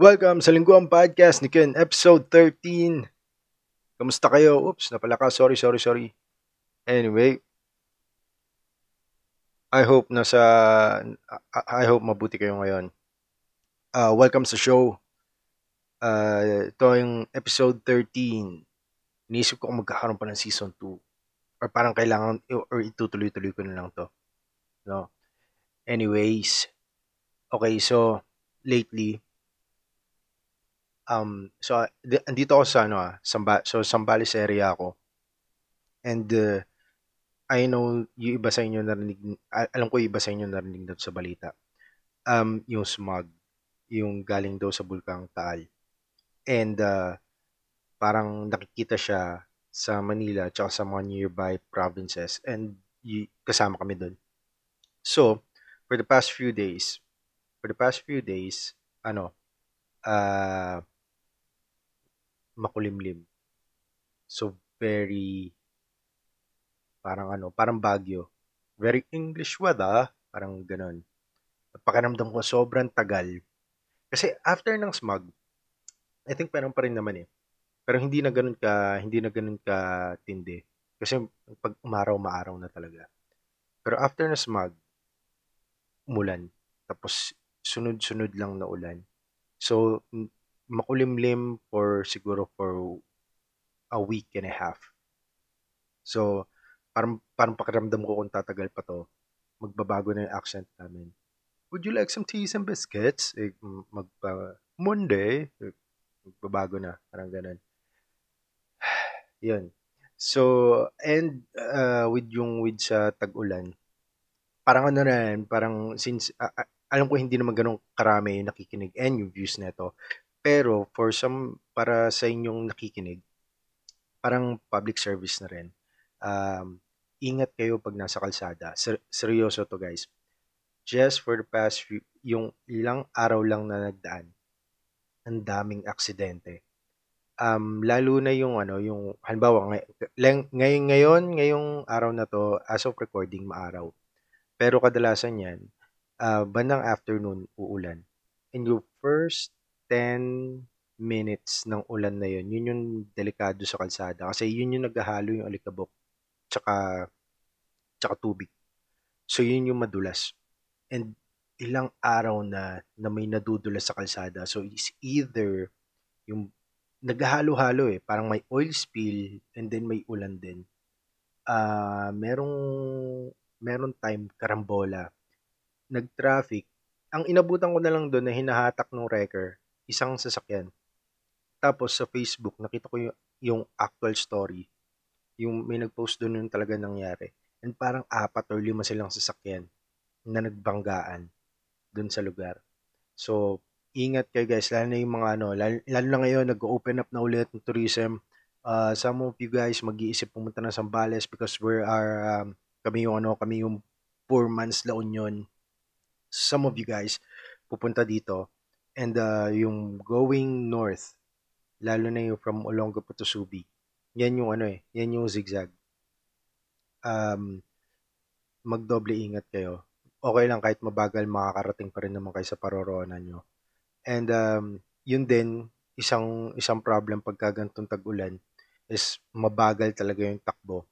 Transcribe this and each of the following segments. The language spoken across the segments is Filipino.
Welcome sa Lingguang Podcast ni Ken, episode 13. Kamusta kayo? Oops, napala ka. Sorry, sorry, sorry. Anyway, I hope nasa I hope mabuti kayo ngayon. Uh, welcome sa show. Uh, ito yung episode 13. Iniisip ko kung magkakaroon pa ng season 2 or parang kailangan or itutuloy-tuloy ko na lang to. No. Anyways, okay, so lately um so andito ako sa ano ah, Samba, so Sambales area ako. And uh, I know yung iba sa inyo narinig alam ko yung iba sa inyo narinig na sa balita. Um yung smog yung galing daw sa bulkang Taal. And uh, parang nakikita siya sa Manila at sa mga nearby provinces and y- kasama kami doon. So, for the past few days, for the past few days, ano, uh, makulimlim. So, very, parang ano, parang Bagyo. Very English weather, parang ganun. At pakiramdam ko sobrang tagal. Kasi after ng smog, I think parang pa rin naman eh. Pero hindi na ganun ka, hindi na ganun ka tindi. Kasi pag umaraw, maaraw na talaga. Pero after na smog, umulan. Tapos sunod-sunod lang na ulan. So, makulimlim for siguro for a week and a half. So, parang, parang pakiramdam ko kung tatagal pa to, magbabago na yung accent namin. Would you like some teas and biscuits? Eh, magpa, Monday, eh, magbabago na, parang ganun. Yun. So, and uh, with yung with sa tag-ulan, parang ano na yan, parang since, uh, alam ko hindi naman ganun karami yung nakikinig and yung views nito, pero for some para sa inyong nakikinig, parang public service na rin. Um, ingat kayo pag nasa kalsada. Ser- seryoso to guys. Just for the past few, yung ilang araw lang na nagdaan, ang daming aksidente. Um, lalo na yung ano, yung halimbawa ngay- ngayon ngayon, ngayong araw na to as of recording maaraw. Pero kadalasan 'yan, uh, bandang afternoon uulan. And your first 10 minutes ng ulan na yun, yun yung delikado sa kalsada. Kasi yun yung naghahalo yung alikabok tsaka, tsaka tubig. So yun yung madulas. And ilang araw na na may nadudulas sa kalsada. So it's either yung naghahalo-halo eh, parang may oil spill and then may ulan din. Uh, merong meron time karambola. Nag-traffic. Ang inabutan ko na lang doon na hinahatak ng wrecker isang sasakyan. Tapos sa Facebook, nakita ko yung, yung actual story. Yung may nag-post doon yung talaga nangyari. And parang apat or lima silang sasakyan na nagbanggaan doon sa lugar. So, ingat kayo guys, lalo na yung mga ano, lalo, lalo na ngayon, nag-open up na ulit ng tourism. Uh, some of you guys mag-iisip pumunta ng Sambales because we are, um, kami yung ano, kami yung poor man's La Union. Some of you guys pupunta dito and uh, yung going north, lalo na yung from Olongapo to Subi, yan yung ano eh, yan yung zigzag. Um, magdoble ingat kayo. Okay lang kahit mabagal, makakarating pa rin naman kayo sa paroroonan nyo. And um, yun din, isang isang problem pagka ganitong tag-ulan is mabagal talaga yung takbo.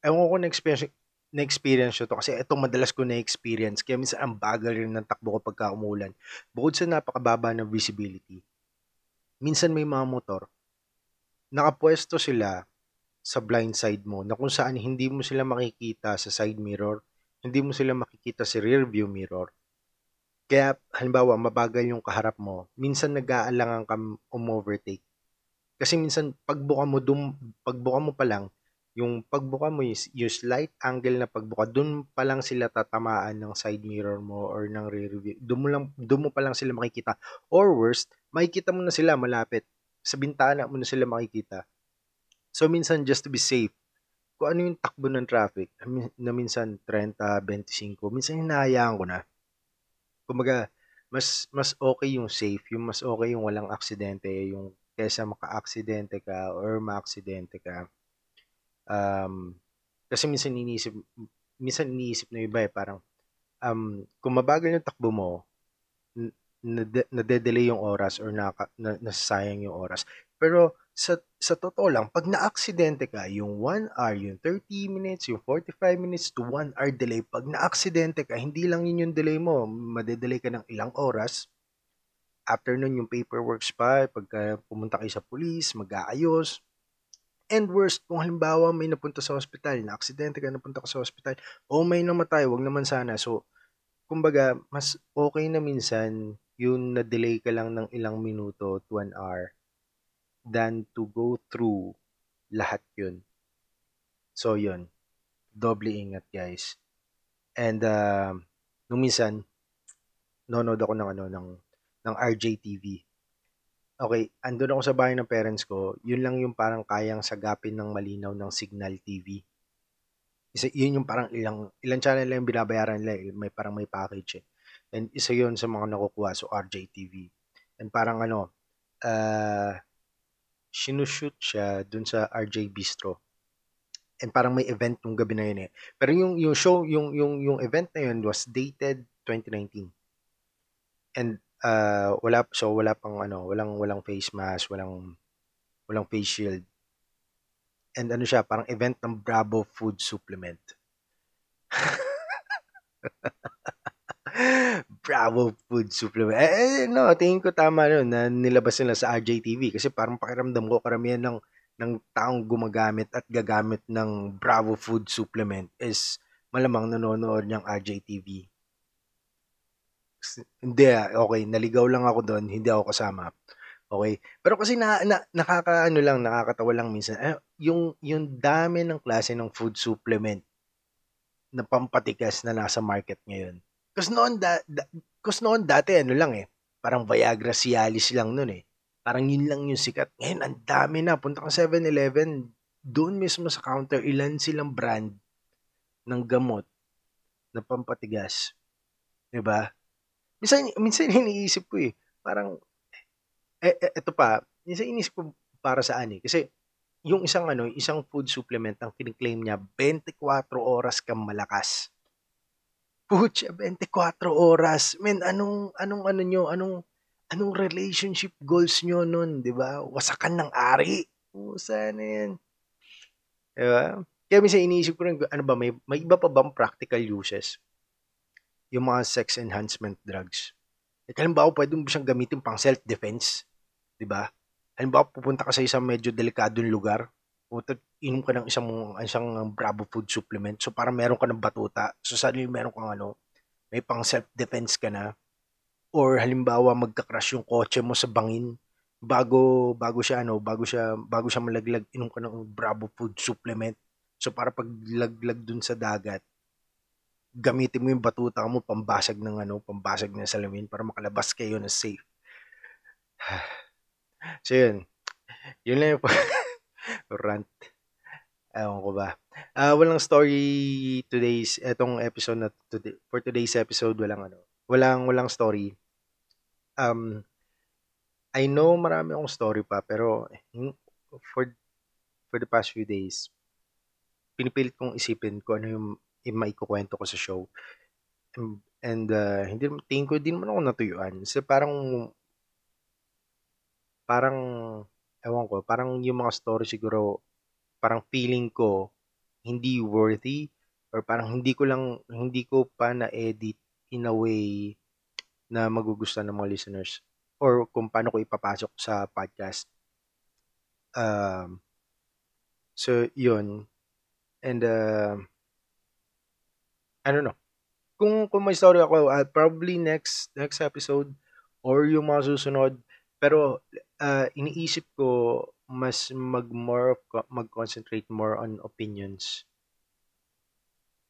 Ewan ko na experience, na-experience to kasi ito madalas ko na-experience kaya minsan ang bagal rin ng takbo ko pagka umulan. Bukod sa napakababa ng visibility, minsan may mga motor, nakapwesto sila sa blind side mo na kung saan hindi mo sila makikita sa side mirror, hindi mo sila makikita sa rear view mirror. Kaya halimbawa mabagal yung kaharap mo, minsan nag-aalangan ka um-overtake. Kasi minsan pagbuka mo dum pagbuka mo pa lang, yung pagbuka mo, yung, slight angle na pagbuka, doon pa lang sila tatamaan ng side mirror mo or ng rear view. Doon mo, lang, doon mo pa lang sila makikita. Or worst, makikita mo na sila malapit. Sa bintana mo na sila makikita. So, minsan, just to be safe, kung ano yung takbo ng traffic, na minsan 30, 25, minsan hinahayaan ko na. Kumaga, mas mas okay yung safe, yung mas okay yung walang aksidente, yung kesa maka-aksidente ka or ma-aksidente ka um, kasi minsan iniisip, minsan iniisip ng iba eh, parang, um, kung mabagal yung takbo mo, nade- nade-delay yung oras or naka, na, nasasayang yung oras. Pero sa sa totoo lang, pag naaksidente ka, yung 1 hour, yung 30 minutes, yung 45 minutes to 1 hour delay, pag naaksidente ka, hindi lang yun yung delay mo, madedelay ka ng ilang oras. After nun, yung paperworks pa, pagka pumunta kayo sa police, mag-aayos. And worst, kung halimbawa may napunta sa hospital, na aksidente ka, napunta ka sa hospital, o may namatay, wag naman sana. So, kumbaga, mas okay na minsan yung na-delay ka lang ng ilang minuto to an hour than to go through lahat yun. So, yun. Doble ingat, guys. And, uh, nung minsan, nonood ako ng, ano, ng, ng RJTV. Okay, andun ako sa bahay ng parents ko, yun lang yung parang kayang sagapin ng malinaw ng Signal TV. Isa, yun yung parang ilang, ilang channel lang yung binabayaran nila, eh. may parang may package eh. And isa yun sa mga nakukuha, so RJTV. And parang ano, uh, sinushoot siya dun sa RJ Bistro. And parang may event nung gabi na yun eh. Pero yung, yung show, yung, yung, yung event na yun was dated 2019. And uh, wala so wala pang ano, walang walang face mask, walang walang face shield. And ano siya, parang event ng Bravo Food Supplement. Bravo Food Supplement. Eh, eh, no, tingin ko tama nun na nilabas nila sa RJTV kasi parang pakiramdam ko karamihan ng ng taong gumagamit at gagamit ng Bravo Food Supplement is malamang nanonood ng RJTV. Hindi ah, okay, naligaw lang ako doon, hindi ako kasama. Okay? Pero kasi na, na nakakaano lang, nakakatawa lang minsan. Eh, yung yung dami ng klase ng food supplement na pampatigas na nasa market ngayon. Kasi noon, da, da, kasi noon dati ano lang eh, parang Viagra Cialis lang noon eh. Parang yun lang yung sikat. Ngayon, ang dami na. Punta ka 7-Eleven, doon mismo sa counter, ilan silang brand ng gamot na pampatigas. 'Di ba? Minsan, minsan iniisip ko eh, parang, eh, eh, ito pa, minsan iniisip ko para saan eh. Kasi, yung isang ano, isang food supplement ang kiniklaim niya 24 oras kang malakas. Pucha, 24 oras. Men, anong, anong ano nyo, anong, anong relationship goals nyo nun, di ba? Wasakan ng ari. Pusa na yan. Di ba? Kaya minsan iniisip ko rin, ano ba, may, may iba pa bang practical uses? Yung mga sex enhancement drugs. At halimbawa, pwede mo siyang gamitin pang self-defense. Ba? Halimbawa, pupunta ka sa isang medyo delikadong lugar, Puta, inom ka ng isang, isang Bravo food supplement. So, para meron ka ng batuta. So, suddenly meron kang ano, may pang self-defense ka na. Or halimbawa, magka-crash yung kotse mo sa bangin. Bago, bago siya, ano, bago siya, bago siya malaglag, inom ka ng Bravo food supplement. So, para paglaglag dun sa dagat, gamitin mo yung batuta mo pambasag ng ano, pambasag ng salamin para makalabas kayo na safe. so, yun. Yun lang yung rant. Ewan ko ba. Uh, walang story today's, etong episode na today, for today's episode, walang ano, walang, walang story. Um, I know marami akong story pa, pero for, for the past few days, pinipilit kong isipin ko ano yung maikukwento ko sa show. And, and uh, hindi, tingin ko din naman ako natuyuan. So parang, parang, ewan ko, parang yung mga story siguro, parang feeling ko, hindi worthy, or parang hindi ko lang, hindi ko pa na-edit in a way na magugustuhan ng mga listeners or kung paano ko ipapasok sa podcast. Um, so, yun. And, uh, I don't know. Kung, kung may story ako, uh, probably next next episode or yung mga susunod. Pero uh, iniisip ko mas mag more mag-concentrate more on opinions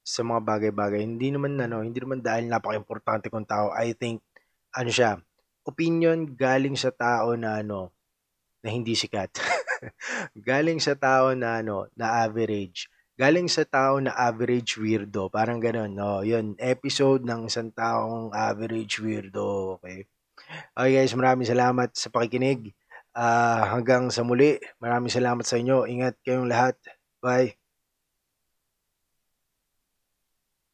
sa mga bagay-bagay. Hindi naman ano, hindi naman dahil napaka-importante kong tao. I think ano siya, opinion galing sa tao na ano na hindi sikat. galing sa tao na ano, na average. Galing sa tao na average weirdo. Parang ganun, no? Yun, episode ng isang taong average weirdo. Okay. Okay guys, maraming salamat sa pakikinig. Uh, hanggang sa muli, maraming salamat sa inyo. Ingat kayong lahat. Bye.